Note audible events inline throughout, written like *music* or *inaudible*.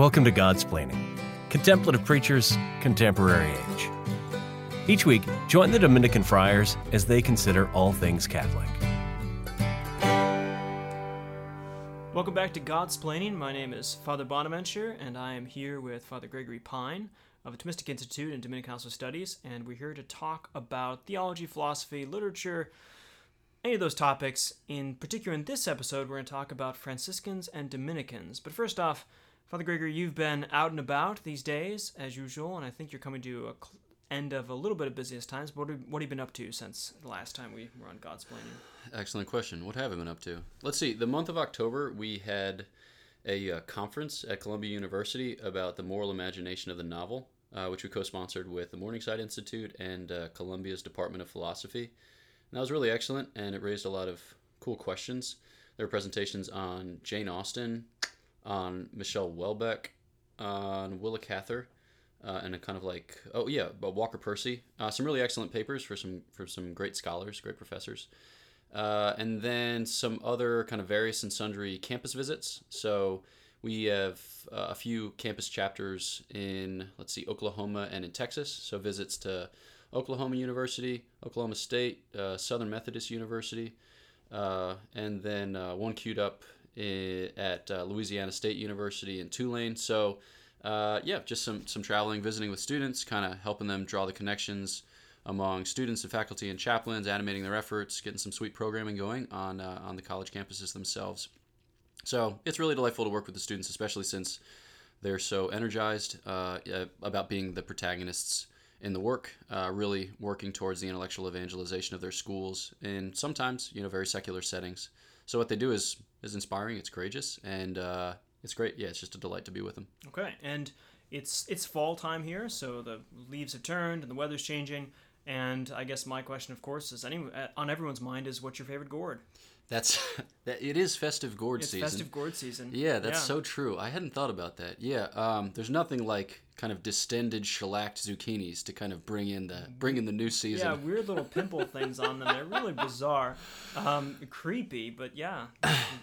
Welcome to Godsplaining, Contemplative Preachers, Contemporary Age. Each week, join the Dominican friars as they consider all things Catholic. Welcome back to Godsplaining. My name is Father Bonaventure, and I am here with Father Gregory Pine of the Thomistic Institute and Dominican Council Studies, and we're here to talk about theology, philosophy, literature, any of those topics. In particular, in this episode, we're going to talk about Franciscans and Dominicans. But first off, Father Gregory, you've been out and about these days, as usual, and I think you're coming to a cl- end of a little bit of busiest times. What have, what have you been up to since the last time we were on Godsplaining? Excellent question. What have I been up to? Let's see. The month of October, we had a uh, conference at Columbia University about the moral imagination of the novel, uh, which we co sponsored with the Morningside Institute and uh, Columbia's Department of Philosophy. And that was really excellent, and it raised a lot of cool questions. There were presentations on Jane Austen, on Michel Houellebecq, on Willa Cather, uh, and a kind of like oh yeah, but Walker Percy. Uh, some really excellent papers for some for some great scholars, great professors, uh, and then some other kind of various and sundry campus visits. So we have uh, a few campus chapters in let's see Oklahoma and in Texas. So visits to Oklahoma University, Oklahoma State, uh, Southern Methodist University, uh, and then one queued up at uh, Louisiana State University in Tulane. So, uh, yeah, just some some traveling, visiting with students, kind of helping them draw the connections among students and faculty and chaplains, animating their efforts, getting some sweet programming going on uh, on the college campuses themselves. So it's really delightful to work with the students, especially since they're so energized uh, about being the protagonists in the work, uh, really working towards the intellectual evangelization of their schools in sometimes you know very secular settings. So what they do is is inspiring. It's courageous, and uh, it's great. Yeah, it's just a delight to be with them. Okay, and it's it's fall time here, so the leaves have turned and the weather's changing. And I guess my question, of course, is any uh, on everyone's mind is what's your favorite gourd? That's *laughs* that. It is festive gourd it's season. Festive gourd season. Yeah, that's yeah. so true. I hadn't thought about that. Yeah, um, there's nothing like kind of distended shellacked zucchinis to kind of bring in the bring in the new season. Yeah, weird little pimple things on them. They're really bizarre, um, creepy, but yeah,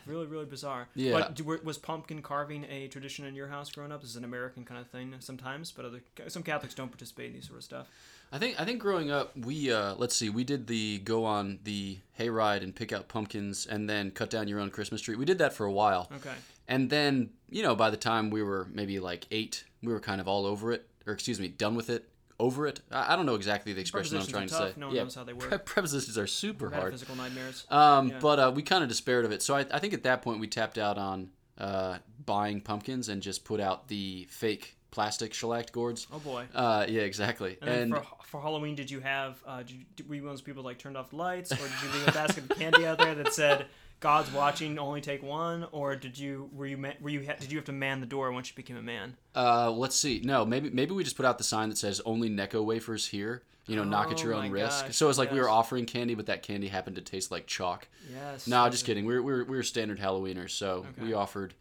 really really bizarre. Yeah. But was pumpkin carving a tradition in your house growing up? This is an American kind of thing sometimes, but other some Catholics don't participate in these sort of stuff. I think I think growing up, we uh, let's see, we did the go on the hayride and pick out pumpkins and then cut down your own Christmas tree. We did that for a while. Okay. And then you know, by the time we were maybe like eight, we were kind of all over it, or excuse me, done with it, over it. I, I don't know exactly the expression I'm trying to say. No one yeah, knows how they work. Pre- prepositions are super hard. Physical nightmares. Um, yeah. but uh, we kind of despaired of it. So I, I think at that point we tapped out on uh, buying pumpkins and just put out the fake plastic shellacked gourds. Oh boy. Uh, yeah, exactly. And, and for, for, Halloween, did you have? Uh, did you, were you one of those people like turned off the lights, or did you leave a basket of candy out there that said "God's watching, only take one"? Or did you were you were you did you have to man the door once you became a man? Uh, let's see. No, maybe maybe we just put out the sign that says "Only Necco wafers here." You know, oh, knock at your own risk. Gosh, so it's like yes. we were offering candy, but that candy happened to taste like chalk. Yes. No, just kidding. We were, we were, we were standard Halloweeners, so okay. we offered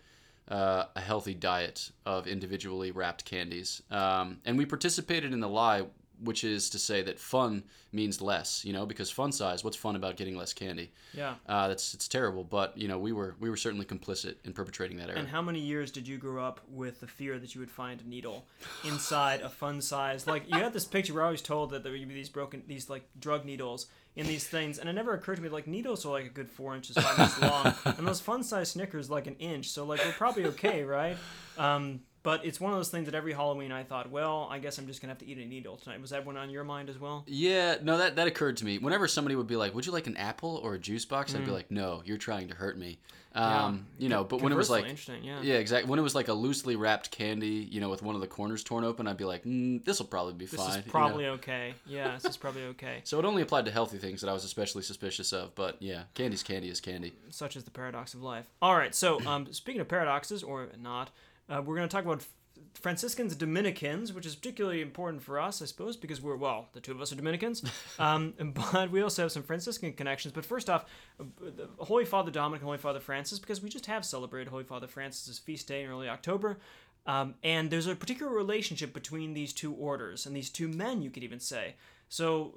uh, a healthy diet of individually wrapped candies. Um, and we participated in the lie, which is to say that fun means less, you know, because fun size, what's fun about getting less candy? Yeah. Uh, that's it's terrible, but you know, we were we were certainly complicit in perpetrating that error. And how many years did you grow up with the fear that you would find a needle inside a fun size? Like you had this picture. We're always told that there would be these broken, these like drug needles in these things, and it never occurred to me like needles are like a good four inches, five inches long, and those fun size Snickers like an inch. So like we're probably okay, right? Um, but it's one of those things that every Halloween I thought, well, I guess I'm just gonna have to eat a needle tonight. Was that one on your mind as well? Yeah, no, that that occurred to me. Whenever somebody would be like, "Would you like an apple or a juice box?" Mm. I'd be like, "No, you're trying to hurt me." Um, yeah. you know, but when it was like, interesting, yeah, yeah, exactly. When it was like a loosely wrapped candy, you know, with one of the corners torn open, I'd be like, mm, "This will probably be this fine." This is probably you know? okay. Yeah, this is probably okay. so it only applied to healthy things that I was especially suspicious of. But yeah, candy's candy is candy. Such is the paradox of life. All right, so um, speaking of paradoxes or not, uh, we're going to talk about Franciscans, Dominicans, which is particularly important for us, I suppose, because we're, well, the two of us are Dominicans. *laughs* Um, *laughs* but we also have some Franciscan connections. But first off, Holy Father Dominic and Holy Father Francis, because we just have celebrated Holy Father Francis's feast day in early October. Um, and there's a particular relationship between these two orders and these two men, you could even say. So,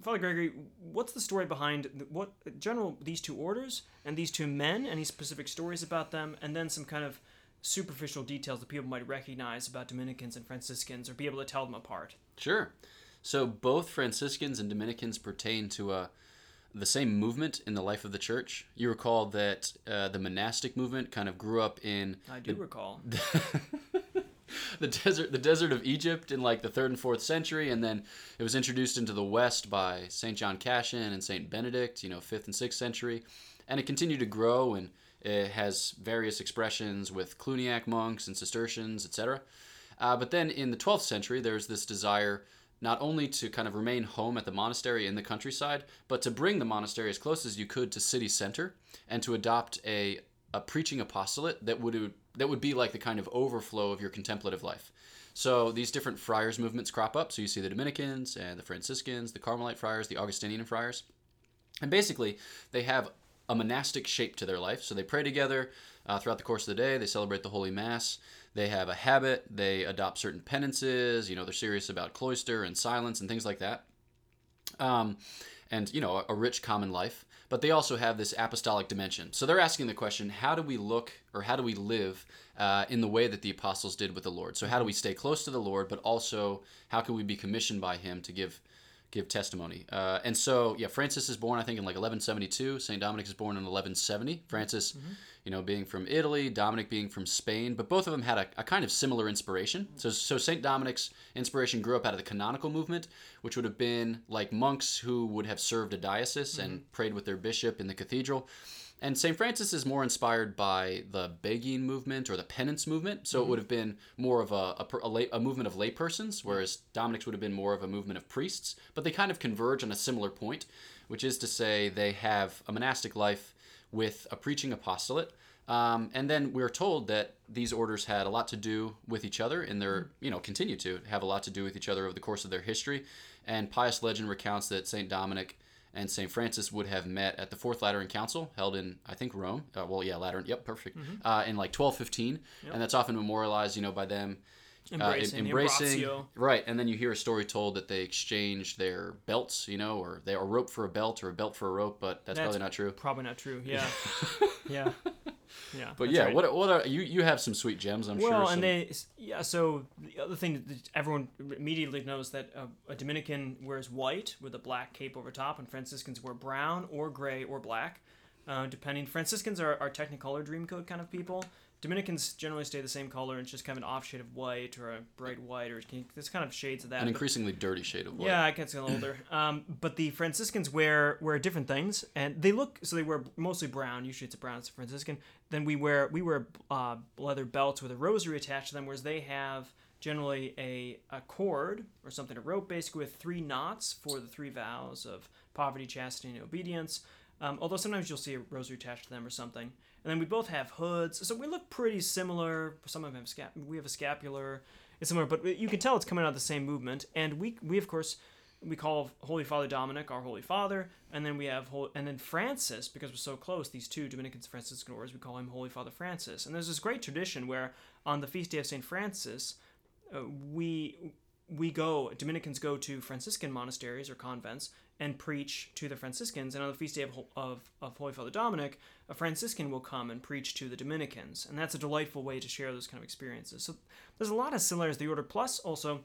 Father Gregory, what's the story behind what general these two orders and these two men? Any specific stories about them, and then some kind of superficial details that people might recognize about Dominicans and Franciscans or be able to tell them apart? Sure. So both Franciscans and Dominicans pertain to a the same movement in the life of the church. You recall that uh, the monastic movement kind of grew up in I do recall. *laughs* the desert the desert of Egypt in like the third and fourth century, and then it was introduced into the West by Saint John Cassian and Saint Benedict, you know, fifth and sixth century, and it continued to grow and it has various expressions with Cluniac monks and Cistercians, etc. Uh, but then in the 12th century, there's this desire not only to kind of remain home at the monastery in the countryside, but to bring the monastery as close as you could to city center and to adopt a, a preaching apostolate that would that would be like the kind of overflow of your contemplative life. So these different friars movements crop up. So you see the Dominicans and the Franciscans, the Carmelite friars, the Augustinian friars. And basically, they have a monastic shape to their life. So they pray together uh, throughout the course of the day. They celebrate the Holy Mass. They have a habit. They adopt certain penances. You know, they're serious about cloister and silence and things like that. Um, and, you know, a, a rich common life. But they also have this apostolic dimension. So they're asking the question how do we look or how do we live uh, in the way that the apostles did with the Lord? So, how do we stay close to the Lord, but also how can we be commissioned by Him to give give testimony. Uh, and so, yeah, Francis is born, I think, in like 1172. St. Dominic is born in 1170. Francis, mm-hmm. you know, being from Italy, Dominic being from Spain, but both of them had a, a kind of similar inspiration. So, so St. Dominic's inspiration grew up out of the canonical movement, which would have been like monks who would have served a diocese mm-hmm. and prayed with their bishop in the cathedral. And St. Francis is more inspired by the begging movement or the penance movement. So mm-hmm. it would have been more of a, a, a, lay, a movement of laypersons, whereas Dominic's would have been more of a movement of priests. But they kind of converge on a similar point, which is to say they have a monastic life with a preaching apostolate. Um, and then we're told that these orders had a lot to do with each other and their, mm-hmm. you know, continue to have a lot to do with each other over the course of their history. And pious legend recounts that St. Dominic and St. Francis would have met at the Fourth Lateran Council held in, I think, Rome. Uh, well, yeah, Lateran. Yep, perfect. Mm-hmm. Uh, in like 1215, yep. and that's often memorialized, you know, by them embracing, uh, embracing right. And then you hear a story told that they exchanged their belts, you know, or they a rope for a belt or a belt for a rope, but that's, that's probably not true. Probably not true. Yeah, *laughs* yeah. Yeah, but yeah, right. what what are you? You have some sweet gems, I'm well, sure. Well, and they yeah. So the other thing that everyone immediately knows that a, a, Dominican wears white with a black cape over top, and Franciscans wear brown or gray or black, uh, depending. Franciscans are, are Technicolor Dreamcoat kind of people. Dominicans generally stay the same color, and it's just kind of an off shade of white or a bright white, or there's kind of shades of that. An increasingly dirty shade of white. Yeah, it gets a little older. *laughs* Um, but the Franciscans wear wear different things, and they look so they wear mostly brown. Usually it's a brown. It's a Franciscan. Then we wear we wear uh, leather belts with a rosary attached to them, whereas they have generally a, a cord or something, a rope basically with three knots for the three vows of poverty, chastity, and obedience. Um, although sometimes you'll see a rosary attached to them or something. And then we both have hoods, so we look pretty similar. Some of them have scap- we have a scapular. It's similar, but you can tell it's coming out of the same movement. And we we of course we call Holy Father Dominic our Holy Father, and then we have and then Francis because we're so close. These two Dominicans Franciscan orders, we call him Holy Father Francis. And there's this great tradition where on the feast day of Saint Francis, uh, we we go Dominicans go to Franciscan monasteries or convents and preach to the Franciscans. And on the feast day of, of, of Holy Father Dominic, a Franciscan will come and preach to the Dominicans. And that's a delightful way to share those kind of experiences. So there's a lot of similarities the order. Plus, also,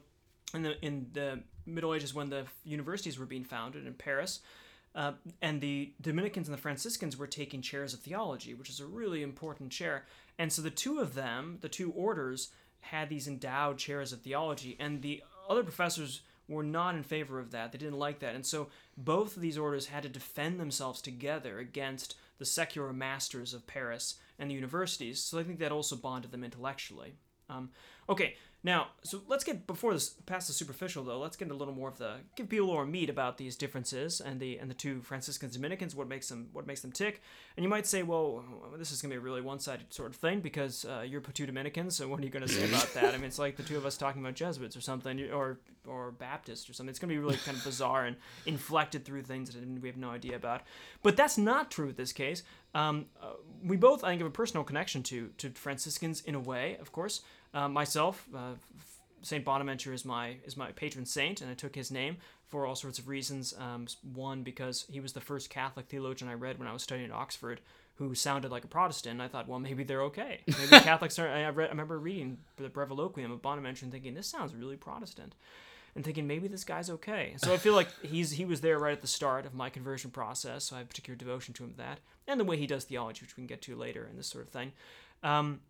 in the, in the Middle Ages when the universities were being founded in Paris, uh, and the Dominicans and the Franciscans were taking chairs of theology, which is a really important chair. And so the two of them, the two orders, had these endowed chairs of theology, and the other professors were not in favor of that. They didn't like that. And so both of these orders had to defend themselves together against the secular masters of Paris and the universities. So I think that also bonded them intellectually. Um, okay, now, so let's get before this past the superficial though. Let's get a little more of the give people more meat about these differences and the and the two Franciscans Dominicans. What makes them what makes them tick? And you might say, well, this is gonna be a really one-sided sort of thing because uh, you're two Dominicans. So what are you gonna say about that? I mean, it's like the two of us talking about Jesuits or something, or or Baptists or something. It's gonna be really kind of bizarre and inflected through things that we have no idea about. But that's not true in this case. Um, uh, we both, I think, have a personal connection to to Franciscans in a way, of course. Uh, myself, uh, Saint Bonaventure is my is my patron saint, and I took his name. for all sorts of reasons. Um, one, because he was the first Catholic theologian I read when I was studying at Oxford who sounded like a Protestant. I thought, well, maybe they're okay. Maybe *laughs* Catholics are. I, read, I remember reading the Breviloquium of Bonaventure and thinking, this sounds really Protestant. And thinking maybe this guy's okay. So I feel like he's he was there right at the start of my conversion process. So I have particular devotion to him for that, and the way he does theology, which we can get to later, and this sort of thing. Um,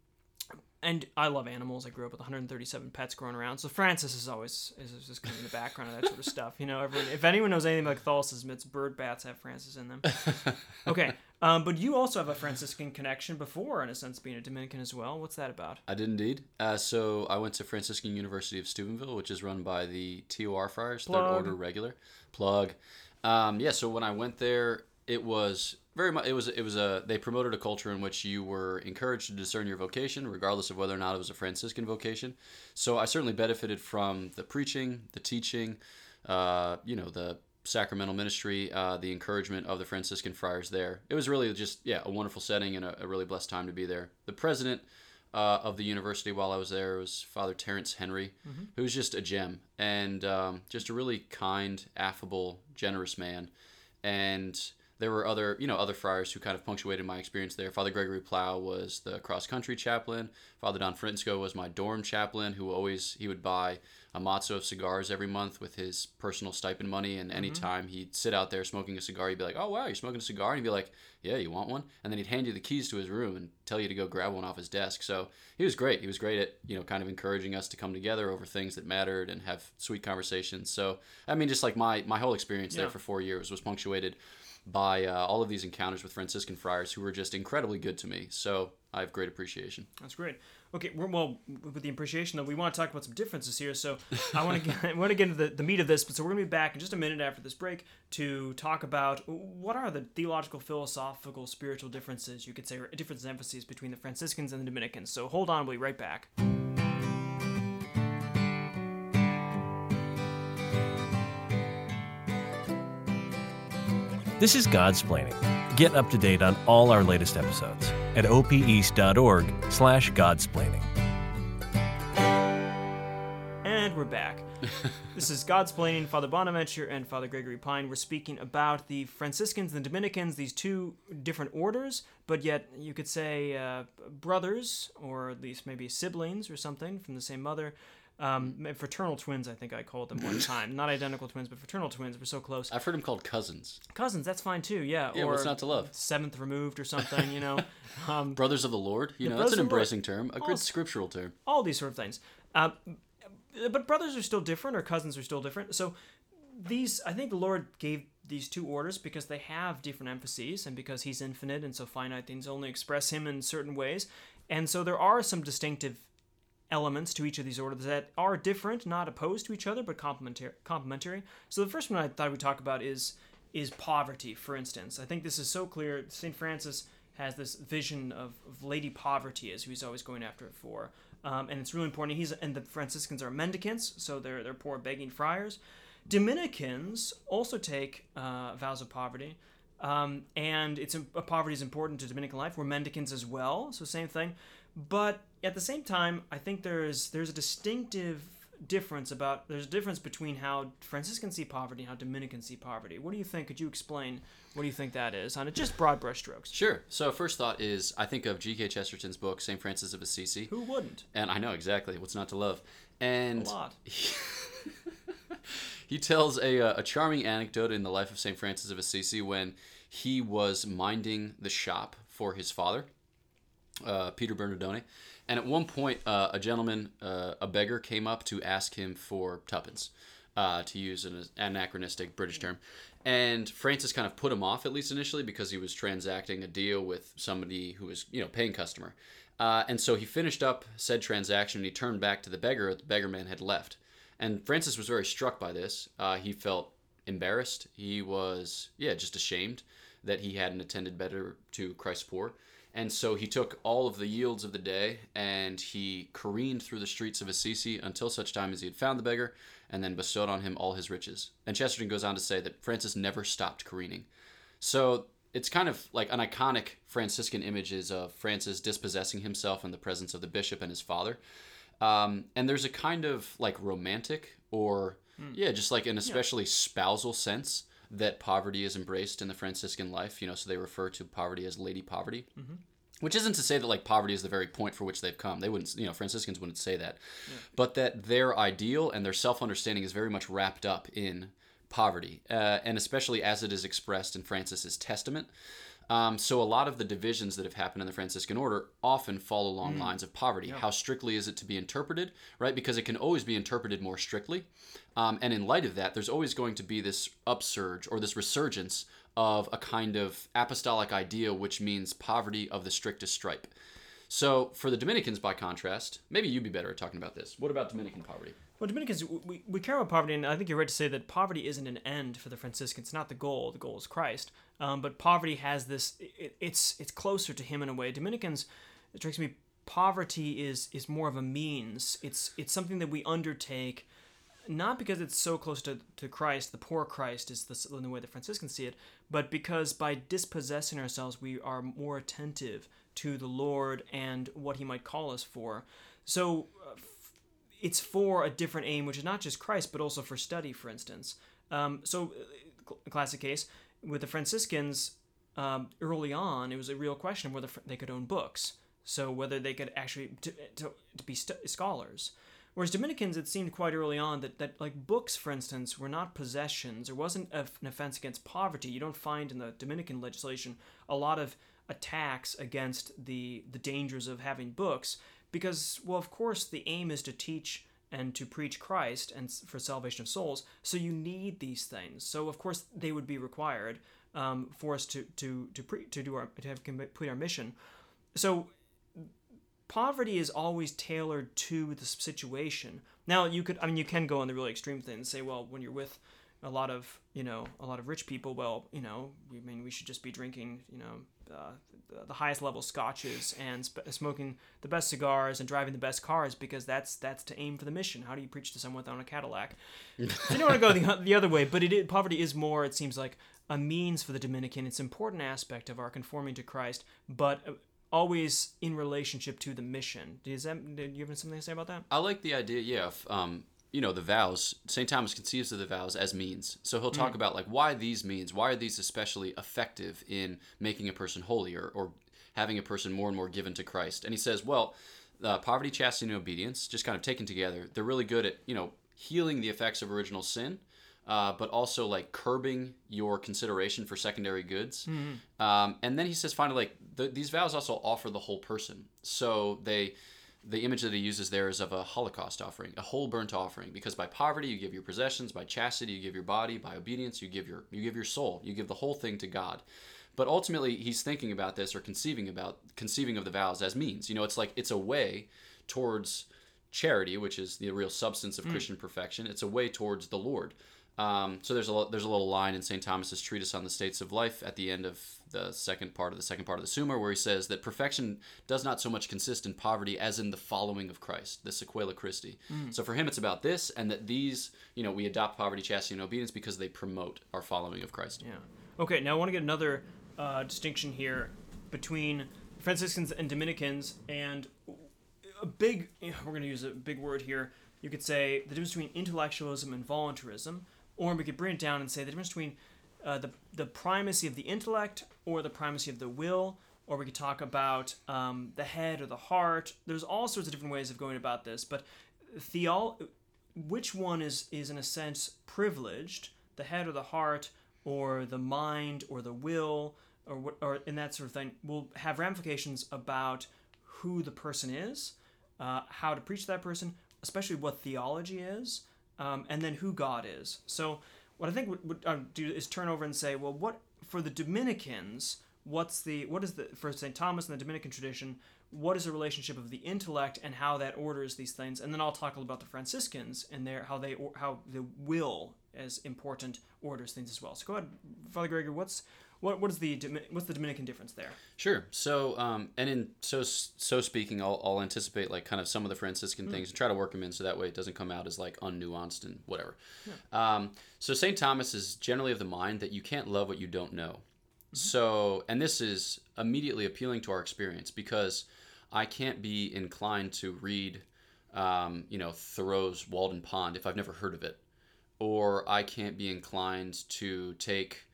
and I love animals. I grew up with 137 pets growing around. So Francis is always is just kind of in the background of that sort of stuff. You know, everyone, if anyone knows anything about Catholicism, it's bird bats have Francis in them. *laughs* Okay, um, but you also have a Franciscan connection before, in a sense, being a Dominican as well. What's that about? I did indeed. Uh, so I went to Franciscan University of Steubenville, which is run by the TOR Friars, Plug. Third Order Regular. Plug. Um, yeah. So when I went there, it was very much. It was. It was a. They promoted a culture in which you were encouraged to discern your vocation, regardless of whether or not it was a Franciscan vocation. So I certainly benefited from the preaching, the teaching, uh, you know, the sacramental ministry, uh, the encouragement of the Franciscan friars there. It was really just yeah a wonderful setting and a, a really blessed time to be there. The president uh, of the university while I was there was Father Terence Henry, who was just a gem and um, just a really kind, affable, generous man. And there were other you know other friars who kind of punctuated my experience there. Father Gregory Plow was the cross country chaplain. Father Don Francisco was my dorm chaplain, who always he would buy matzo of cigars every month with his personal stipend money. And anytime he'd sit out there smoking a cigar, he'd be like, "Oh wow, you're smoking a cigar?" And he'd be like, "Yeah, you want one?" And then he'd hand you the keys to his room and tell you to go grab one off his desk. So he was great. He was great at you know kind of encouraging us to come together over things that mattered and have sweet conversations. So I mean, just like my my whole experience there Yeah. for four years was punctuated by uh, all of these encounters with Franciscan friars who were just incredibly good to me. So I have great appreciation. That's great. Okay, we're, well, with the appreciation though, we want to talk about some differences here. So I want to get, *laughs* I want to get into the, the meat of this, but so we're gonna be back in just a minute after this break to talk about what are the theological, philosophical, spiritual differences you could say, or differences and emphases between the Franciscans and the Dominicans. So hold on, we'll be right back. This is Godsplaining. Get up to date on all our latest episodes at opeast.org slash godsplaining. And we're back. *laughs* this is Godsplaining, Father Bonaventure and Father Gregory Pine. We're speaking about the Franciscans and the Dominicans, these two different orders, but yet you could say uh, brothers, or at least maybe siblings or something from the same mother. Um, fraternal twins, I think I called them one *laughs* time. Not identical twins, but fraternal twins. We're so close. I've heard them called cousins, Cousins, that's fine too, yeah. Yeah, or what's not to love? Seventh removed or something, you know. *laughs* *laughs* um, brothers of the Lord. You know, that's an embracing term, a Oh, good scriptural term. all these sort of things. Uh, but brothers are still different, or cousins are still different. So these, I think the Lord gave these two orders because they have different emphases, and because He's infinite, and so finite things only express Him in certain ways. And so there are some distinctive elements to each of these orders that are different, not opposed to each other, but complementary. Complementary. So the first one I thought we'd talk about is is poverty, for instance. I think this is so clear. Saint Francis has this vision of, of Lady Poverty as who he's always going after it for, um, and it's really important. He's and the Franciscans are mendicants, so they're they're poor begging friars. Dominicans also take uh, vows of poverty. Um, and it's uh, poverty is important to Dominican life. We're mendicants as well, so same thing. But at the same time, I think there's there's a distinctive difference about there's a difference between how Franciscans see poverty and how Dominicans see poverty. What do you think? Could you explain what do you think that is on it? Just broad brushstrokes. Sure. So first thought is I think of G.K. Chesterton's book St. Francis of Assisi, Who wouldn't? and I know exactly what's not to love. And A lot. *laughs* he tells a, uh, a charming anecdote in the life of St. Francis of Assisi when he was minding the shop for his father, uh, Peter Bernardone. And at one point, uh, a gentleman, uh, a beggar, came up to ask him for tuppence, uh, to use an anachronistic British term. And Francis kind of put him off, at least initially, because he was transacting a deal with somebody who was, you know, paying customer. Uh, and so he finished up said transaction and he turned back to the beggar. The beggar man had left. And Francis was very struck by this. Uh, he felt embarrassed. He was, yeah, just ashamed that he hadn't attended better to Christ's poor. And so he took all of the yields of the day and he careened through the streets of Assisi until such time as he had found the beggar and then bestowed on him all his riches. And Chesterton goes on to say that Francis never stopped careening. So it's kind of like an iconic Franciscan image is of Francis dispossessing himself in the presence of the bishop and his father. Um, and there's a kind of like romantic or Yeah, just like an especially spousal sense that poverty is embraced in the Franciscan life. You know, so they refer to poverty as Lady Poverty. Which isn't to say that like poverty is the very point for which they've come. They wouldn't, you know, Franciscans wouldn't say that, but that their ideal and their self-understanding is very much wrapped up in poverty, uh, and especially as it is expressed in Francis's testament. Um, so a lot of the divisions that have happened in the Franciscan order often fall along lines of poverty. How strictly is it to be interpreted, right? Because it can always be interpreted more strictly. Um, and in light of that, there's always going to be this upsurge or this resurgence of a kind of apostolic idea, which means poverty of the strictest stripe. So for the Dominicans, by contrast, maybe you'd be better at talking about this. What about Dominican poverty? Well, Dominicans, we, we care about poverty, and I think you're right to say that poverty isn't an end for the Franciscans. Not the goal. The goal is Christ. Um, but poverty has this. It, it's it's closer to Him in a way. Dominicans, it strikes me, poverty is is more of a means. It's it's something that we undertake, not because it's so close to, to Christ. The poor Christ is the, the way the Franciscans see it, but because by dispossessing ourselves, we are more attentive to the Lord and what He might call us for. So. Uh, it's for a different aim, which is not just Christ, but also for study, for instance. Um, so, uh, classic case with the Franciscans um, early on, it was a real question of whether they could own books. So, whether they could actually to, to, to be st- scholars. Whereas Dominicans, it seemed quite early on that, that like books, for instance, were not possessions. There wasn't a, an offense against poverty. You don't find in the Dominican legislation a lot of attacks against the the dangers of having books because well of course the aim is to teach and to preach Christ and for salvation of souls so you need these things. So of course they would be required um, for us to to to pre- to do our to have complete our mission. So poverty is always tailored to the situation. Now you could I mean you can go on the really extreme thing and say well when you're with a lot of you know a lot of rich people well you know I mean we should just be drinking you know uh, the highest level scotches and sp- smoking the best cigars and driving the best cars because that's that's to aim for the mission. How do you preach to someone without a Cadillac? *laughs* so you don't want to go the, the other way, but it is, poverty is more. It seems like a means for the Dominican. It's an important aspect of our conforming to Christ, but uh, always in relationship to the mission. Does that? Do you have something to say about that? I like the idea, yeah, of, um, you know, the vows. St. Thomas conceives of the vows as means. So he'll talk about like why these means, why are these especially effective in making a person holier or, or having a person more and more given to Christ. And he says, well, uh, poverty, chastity, and obedience, just kind of taken together, they're really good at, you know, healing the effects of original sin. Uh, but also like curbing your consideration for secondary goods. Um, and then he says finally, like the, these vows also offer the whole person. So they, the image that he uses there is of a Holocaust offering, a whole burnt offering. Because by poverty you give your possessions, by chastity you give your body, by obedience you give your you give your soul, you give the whole thing to God. But ultimately he's thinking about this or conceiving about conceiving of the vows as means. You know, it's like it's a way towards charity, which is the real substance of hmm. Christian perfection. It's a way towards the Lord. Um, so there's a there's a little line in St. Thomas's treatise on the states of life at the end of the second part of the second part of the Summa, where he says that perfection does not so much consist in poverty as in the following of Christ, the sequela Christi. So for him, it's about this, and that these, you know, we adopt poverty, chastity, and obedience because they promote our following of Christ. Yeah. Okay, now I want to get another uh, distinction here between Franciscans and Dominicans, and a big, we're going to use a big word here. You could say the difference between intellectualism and voluntarism, or we could bring it down and say the difference between uh, the, the primacy of the intellect or the primacy of the will, or we could talk about um, the head or the heart. There's all sorts of different ways of going about this, but theol- which one is, is in a sense privileged, the head or the heart, or the mind or the will, or or in that sort of thing, will have ramifications about who the person is, uh, how to preach to that person, especially what theology is, um, and then who God is. So, what I think would, would do is turn over and say, well, what for the Dominicans, what's the what is the for St. Thomas and the Dominican tradition? What is the relationship of the intellect and how that orders these things? And then I'll talk about the Franciscans and their how they or, how the will as important orders things as well. So go ahead, Father Gregor. What's what what is the what's the Dominican difference there? Sure. So, um, and in so so speaking, I'll, I'll anticipate like kind of some of the Franciscan things and try to work them in so that way it doesn't come out as like unnuanced and whatever. Um, so Saint Thomas is generally of the mind that you can't love what you don't know. So, and this is immediately appealing to our experience because I can't be inclined to read, um, you know, Thoreau's Walden Pond if I've never heard of it. or I can't be inclined to take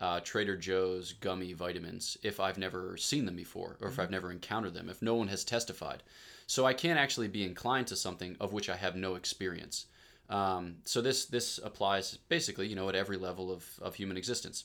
uh, Trader Joe's gummy vitamins if I've never seen them before or if I've never encountered them, if no one has testified. So I can't actually be inclined to something of which I have no experience. Um, so this this applies basically, you know, at every level of, of human existence.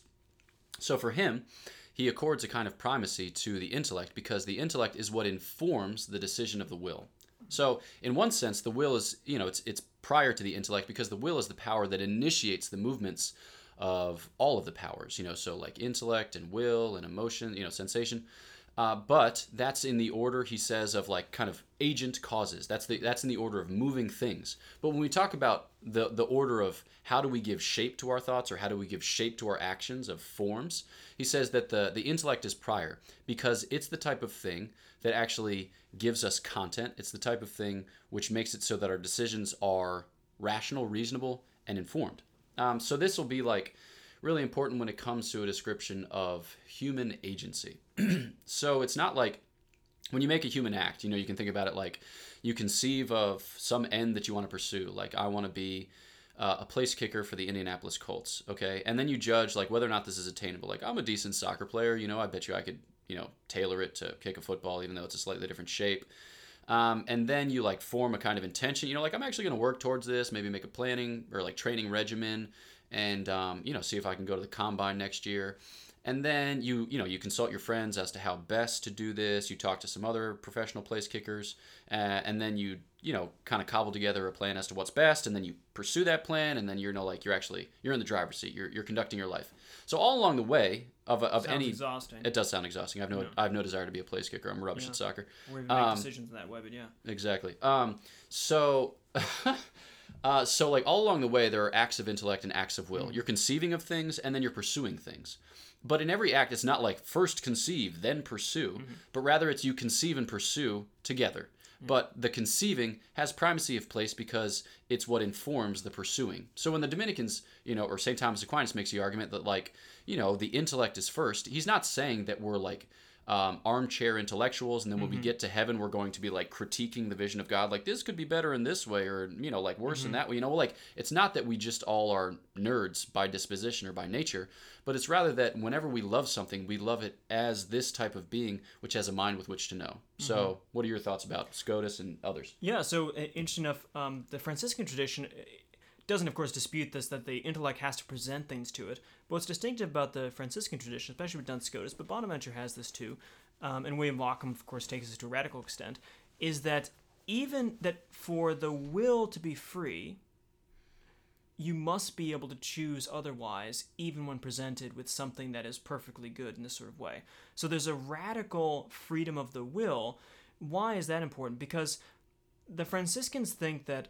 So for him, he accords a kind of primacy to the intellect because the intellect is what informs the decision of the will. So in one sense, the will is, you know, it's it's prior to the intellect because the will is the power that initiates the movements of all of the powers, you know, so like intellect and will and emotion, you know, sensation. Uh, but that's in the order he says of like kind of agent causes. That's the that's in the order of moving things. But when we talk about the the order of how do we give shape to our thoughts or how do we give shape to our actions of forms, he says that the the intellect is prior because it's the type of thing that actually gives us content. It's the type of thing which makes it so that our decisions are rational, reasonable, and informed. Um, so this will be like really important when it comes to a description of human agency. *clears throat* so it's not like when you make a human act, you know, you can think about it like you conceive of some end that you want to pursue. Like, I want to be uh, a place kicker for the Indianapolis Colts, okay? And then you judge, like, whether or not this is attainable. Like, I'm a decent soccer player, you know, I bet you I could, you know, tailor it to kick a football, even though it's a slightly different shape. Um, and then you like form a kind of intention, you know, like I'm actually going to work towards this, maybe make a planning or like training regimen and, um, you know, see if I can go to the combine next year and then you you know you consult your friends as to how best to do this you talk to some other professional place kickers uh, and then you you know kind of cobble together a plan as to what's best and then you pursue that plan and then you're you know like you're actually you're in the driver's seat you're, you're conducting your life so all along the way of, of Sounds any exhausting. it does sound exhausting i've no Yeah. i've no desire to be a place kicker i'm rubbish Yeah. at soccer Or even make Um, decisions in that way, but yeah. Exactly. Um, so, *laughs* uh, so like all along the way, there are acts of intellect and acts of will. You're conceiving of things, and then you're pursuing things. But in every act, it's not like first conceive, then pursue, mm-hmm. but rather it's you conceive and pursue together. Mm-hmm. But the conceiving has primacy of place because it's what informs the pursuing. So when the Dominicans, you know, or St. Thomas Aquinas makes the argument that, like, you know, the intellect is first, he's not saying that we're like um, armchair intellectuals, and then when we get to heaven, we're going to be like critiquing the vision of God, like this could be better in this way, or you know, like worse in that way. You know, like it's not that we just all are nerds by disposition or by nature, but it's rather that whenever we love something, we love it as this type of being which has a mind with which to know. So, what are your thoughts about Scotus and others? Yeah, so interesting enough, um, the Franciscan tradition doesn't, of course, dispute this that the intellect has to present things to it. But what's distinctive about the Franciscan tradition, especially with Duns Scotus, but Bonaventure has this too, um, and William Ockham, of course, takes this to a radical extent, is that even that for the will to be free, you must be able to choose otherwise, even when presented with something that is perfectly good in this sort of way. So there's a radical freedom of the will. Why is that important? Because the Franciscans think that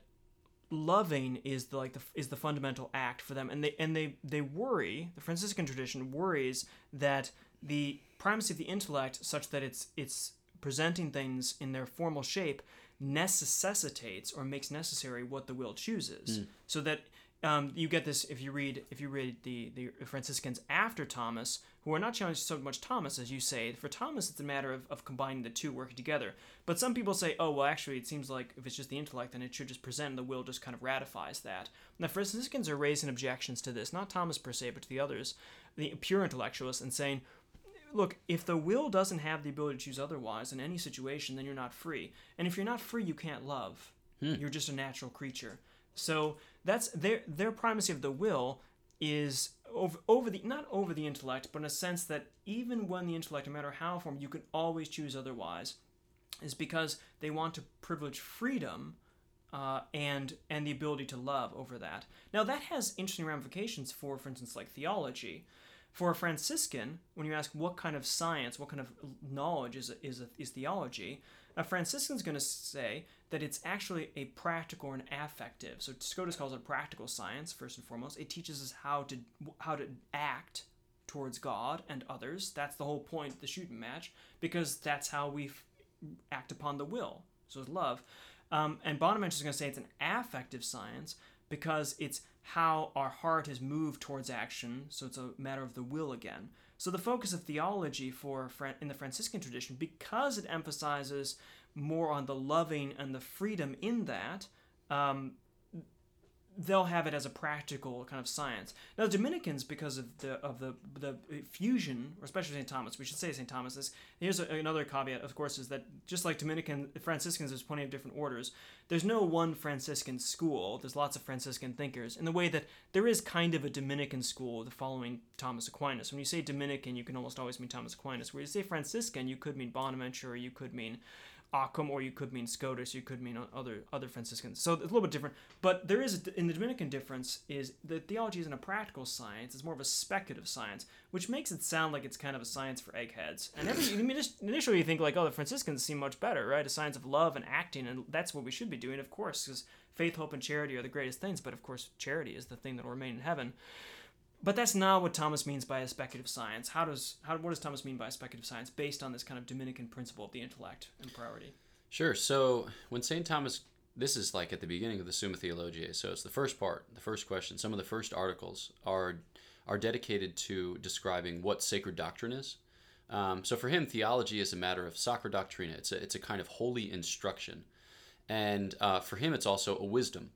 loving is the like the is the fundamental act for them, and they and they they worry. The Franciscan tradition worries that the primacy of the intellect, such that it's it's presenting things in their formal shape, necessitates or makes necessary what the will chooses. Hmm. So that um, you get this if you read if you read the the Franciscans after Thomas, who are not challenged so much Thomas as you say. For Thomas, it's a matter of, of combining the two working together. But some people say, oh well, actually, it seems like if it's just the intellect, then it should just present, and the will just kind of ratifies that. The Franciscans are raising objections to this, not Thomas per se, but to the others, the pure intellectualists, and saying, look, if the will doesn't have the ability to choose otherwise in any situation, then you're not free. And if you're not free, you can't love. You're just a natural creature. So that's their their primacy of the will is over over the not over the intellect, but in a sense that even when the intellect, no matter how formed, you can always choose otherwise, is because they want to privilege freedom uh, and and the ability to love over that. Now that has interesting ramifications for, for instance, like theology. For a Franciscan, when you ask what kind of science, what kind of knowledge is is is theology, a Franciscan's going to say that it's actually a practical and affective. So Scotus calls it practical science first and foremost. It teaches us how to how to act towards God and others. That's the whole point of the shooting match because that's how we f- act upon the will. So it's love. Um, and Bonaventure is going to say it's an affective science because it's how our heart is moved towards action. So it's a matter of the will again. So the focus of theology for in the Franciscan tradition, because it emphasizes more on the loving and the freedom in that, um, they'll have it as a practical kind of science. Now the Dominicans, because of the of the the fusion, or especially St. Thomas, we should say St. Thomas. Is here's a, another caveat, of course, is that just like Dominican Franciscans, there's plenty of different orders. There's no one Franciscan school. There's lots of Franciscan thinkers, in the way that there is kind of a Dominican school, the following Thomas Aquinas. When you say Dominican, you can almost always mean Thomas Aquinas. Where you say Franciscan, you could mean Bonaventure, you could mean Occam, or you could mean Scotus, you could mean other other Franciscans. So it's a little bit different. But there is in the Dominican difference is that theology isn't a practical science; it's more of a speculative science, which makes it sound like it's kind of a science for eggheads. And every, I mean, initially you think like, oh, the Franciscans seem much better, right? A science of love and acting, and that's what we should be doing, of course, because faith, hope, and charity are the greatest things. But of course, charity is the thing that will remain in heaven. But that's not what Thomas means by a speculative science. How does how what does Thomas mean by a speculative science based on this kind of Dominican principle of the intellect and priority? Sure. So when St. Thomas, this is like at the beginning of the Summa Theologiae. So it's the first part, the first question. Some of the first articles are are dedicated to describing what sacred doctrine is. Um, so for him, theology is a matter of sacra doctrina. It's a, it's a kind of holy instruction. And uh, for him, it's also a wisdom.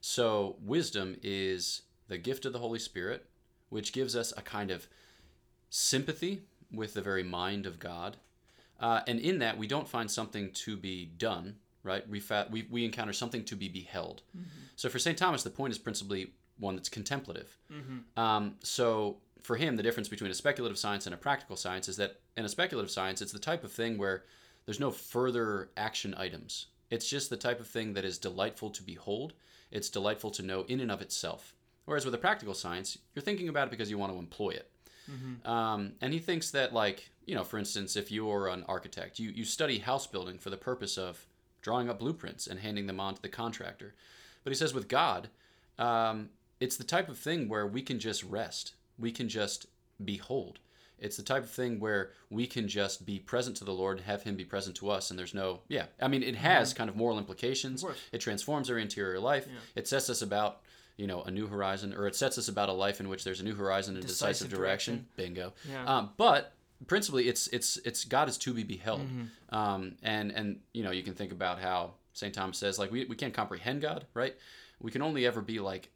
So wisdom is the gift of the Holy Spirit, which gives us a kind of sympathy with the very mind of God. Uh, and in that, we don't find something to be done, right? We, fa- we, we encounter something to be beheld. Mm-hmm. So for St. Thomas, the point is principally one that's contemplative. Mm-hmm. Um, so for him, the difference between a speculative science and a practical science is that in a speculative science, it's the type of thing where there's no further action items. It's just the type of thing that is delightful to behold. It's delightful to know in and of itself. Whereas with a practical science, you're thinking about it because you want to employ it. Mm-hmm. Um, and he thinks that, like, you know, for instance, if you're an architect, you, you study house building for the purpose of drawing up blueprints and handing them on to the contractor. But he says with God, um, it's the type of thing where we can just rest, we can just behold. It's the type of thing where we can just be present to the Lord, have Him be present to us, and there's no, yeah. I mean, it has mm-hmm. kind of moral implications. Of it transforms our interior life. Yeah. It sets us about you know a new horizon or it sets us about a life in which there's a new horizon and decisive, decisive direction. direction. bingo yeah. Um, but principally it's it's it's god is to be beheld mm-hmm. um, and and you know you can think about how st thomas says like we, we can't comprehend god right we can only ever be like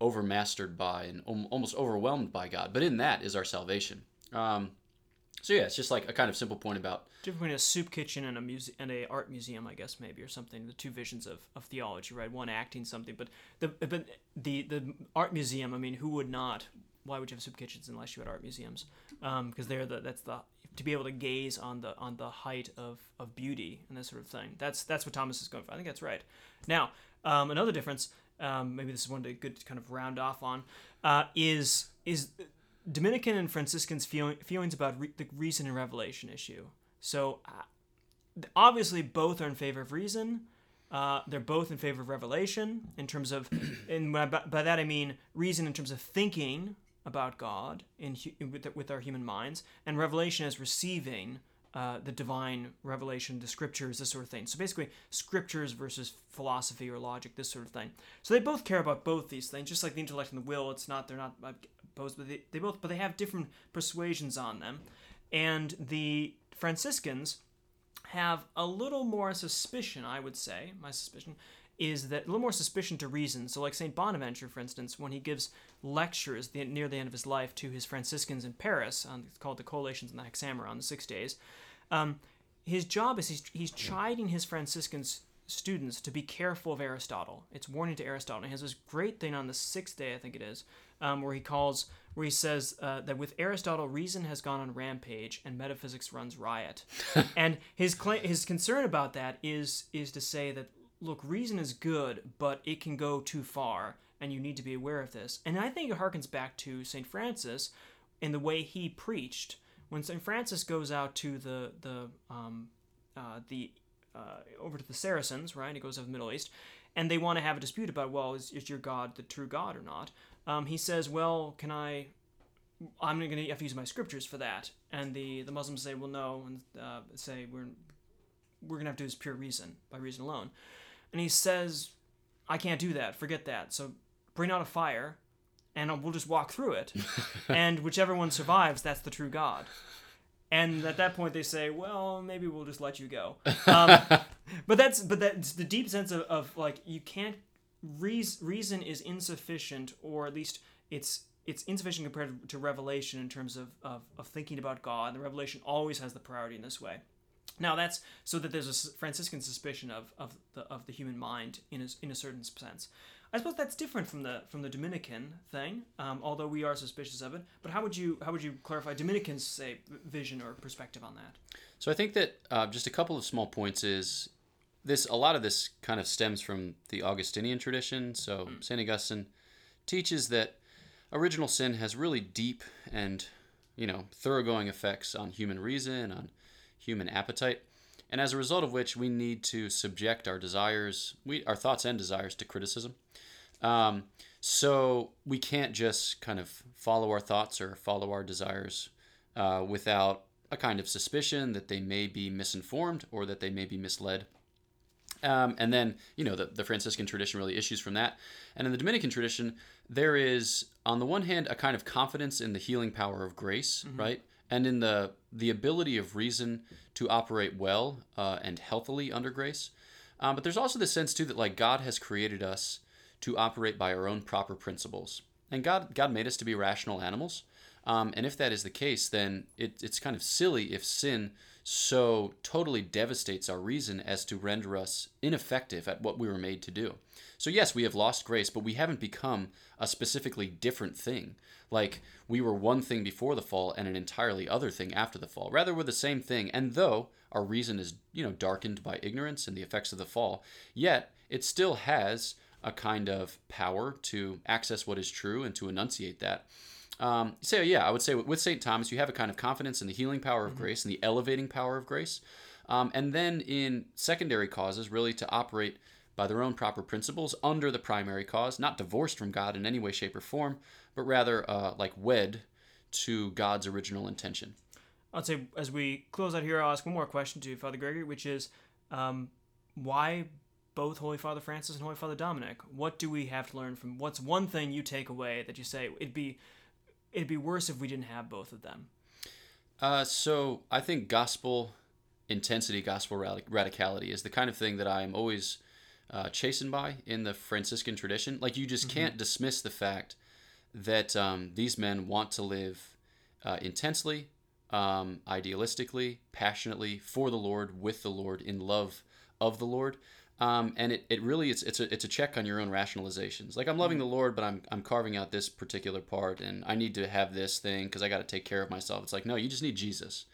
overmastered by and almost overwhelmed by god but in that is our salvation um, so yeah, it's just like a kind of simple point about different between a soup kitchen and a muse- and a art museum, I guess maybe or something. The two visions of, of theology, right? One acting something, but the but the the art museum. I mean, who would not? Why would you have soup kitchens unless you had art museums? Because um, they're the that's the to be able to gaze on the on the height of, of beauty and that sort of thing. That's that's what Thomas is going for. I think that's right. Now, um, another difference, um, maybe this is one to good kind of round off on, uh, is is Dominican and Franciscans' feeling, feelings about re- the reason and revelation issue. So, uh, obviously, both are in favor of reason. Uh, they're both in favor of revelation in terms of, *clears throat* and by, by that I mean reason in terms of thinking about God in, with, with our human minds, and revelation as receiving uh, the divine revelation, the scriptures, this sort of thing. So basically, scriptures versus philosophy or logic, this sort of thing. So they both care about both these things, just like the intellect and the will. It's not they're not opposed, but they, they both but they have different persuasions on them, and the Franciscans have a little more suspicion. I would say my suspicion is that a little more suspicion to reason. So, like Saint Bonaventure, for instance, when he gives lectures the, near the end of his life to his Franciscans in Paris, on, called the Collations and the Hexameron, the Six Days, um, his job is he's, he's chiding his Franciscans students to be careful of Aristotle. It's warning to Aristotle. And he has this great thing on the sixth day, I think it is, um, where he calls, where he says uh, that with Aristotle, reason has gone on rampage and metaphysics runs riot. *laughs* and his claim, his concern about that is is to say that look, reason is good, but it can go too far, and you need to be aware of this. And I think it harkens back to Saint Francis in the way he preached when Saint Francis goes out to the the um, uh, the uh, over to the Saracens, right? He goes to the Middle East, and they want to have a dispute about, well, is, is your God the true God or not? Um, he says, well, can I? I'm going to have to use my scriptures for that. And the, the Muslims say, well, no, and uh, say we're we're going to have to do this pure reason by reason alone. And he says, I can't do that. Forget that. So bring out a fire, and we'll just walk through it. *laughs* and whichever one survives, that's the true God and at that point they say well maybe we'll just let you go *laughs* um, but that's but that's the deep sense of, of like you can't reason, reason is insufficient, or at least it's it's insufficient compared to revelation in terms of, of, of thinking about God. The revelation always has the priority in this way. Now that's so that there's a Franciscan suspicion of, of the of the human mind in a, in a certain sense. I suppose that's different from the from the Dominican thing, um, although we are suspicious of it. But how would you how would you clarify Dominicans' say vision or perspective on that? So I think that uh, just a couple of small points is this. A lot of this kind of stems from the Augustinian tradition. So mm. Saint Augustine teaches that original sin has really deep and you know thoroughgoing effects on human reason on human appetite, and as a result of which we need to subject our desires, we, our thoughts and desires to criticism. Um, so we can't just kind of follow our thoughts or follow our desires uh, without a kind of suspicion that they may be misinformed or that they may be misled. Um, and then, you know, the, the Franciscan tradition really issues from that. And in the Dominican tradition, there is, on the one hand, a kind of confidence in the healing power of grace, mm-hmm. right? and in the the ability of reason to operate well uh, and healthily under grace. Um, but there's also the sense too that like God has created us to operate by our own proper principles, and God God made us to be rational animals. Um, and if that is the case, then it, it's kind of silly if sin so totally devastates our reason as to render us ineffective at what we were made to do. So, yes, we have lost grace, but we haven't become a specifically different thing. Like we were one thing before the fall and an entirely other thing after the fall. Rather, we're the same thing. And though our reason is, you know, darkened by ignorance and the effects of the fall, yet it still has a kind of power to access what is true and to enunciate that. Um, so yeah, I would say with St. Thomas, you have a kind of confidence in the healing power of mm-hmm. grace and the elevating power of grace. Um, and then in secondary causes, really to operate by their own proper principles under the primary cause, not divorced from God in any way, shape, or form, but rather uh, like wed to God's original intention. I'd say as we close out here, I'll ask one more question to Father Gregory, which is um, why both Holy Father Francis and Holy Father Dominic? What do we have to learn from? What's one thing you take away that you say it'd be it'd be worse if we didn't have both of them? Uh, so I think gospel intensity, gospel radicality is the kind of thing that I'm always uh, chastened by in the Franciscan tradition. Like you just mm-hmm. can't dismiss the fact that um, these men want to live uh, intensely, um, idealistically, passionately for the Lord, with the Lord, in love of the Lord. Um, and it, it really it's it's a it's a check on your own rationalizations. Like I'm loving the Lord, but I'm I'm carving out this particular part, and I need to have this thing because I got to take care of myself. It's like no, you just need Jesus.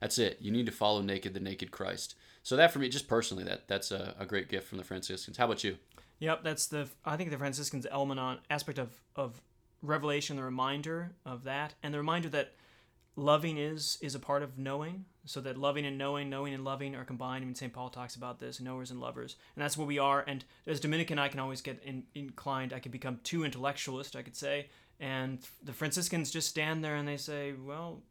That's it. You need to follow naked the naked Christ. So that for me, just personally, that that's a, a great gift from the Franciscans. How about you? Yep, that's the I think the Franciscans element on aspect of of revelation, the reminder of that, and the reminder that loving is is a part of knowing so that loving and knowing knowing and loving are combined. I mean st paul talks about this knowers and lovers and that's what we are. And as dominican i can always get in, inclined i can become too intellectualist i could say. And the franciscans just stand there and they say well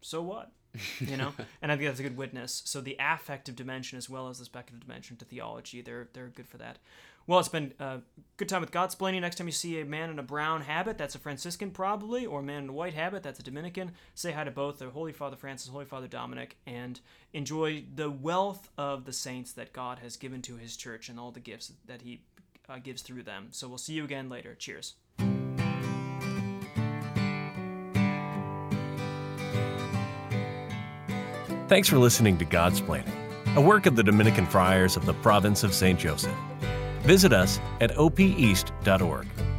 so what? *laughs* You know? And i think that's a good witness. So the affective dimension as well as the speculative dimension to theology they're they're good for that well, it's been a good time with Godsplaining. Next time you see a man in a brown habit, that's a Franciscan probably, or a man in a white habit, that's a Dominican. Say hi to both the Holy Father Francis, Holy Father Dominic, and enjoy the wealth of the saints that God has given to His church and all the gifts that He uh, gives through them. So we'll see you again later. Cheers. Thanks for listening to Godsplaining, a work of the Dominican Friars of the Province of St. Joseph. Visit us at opeast.org.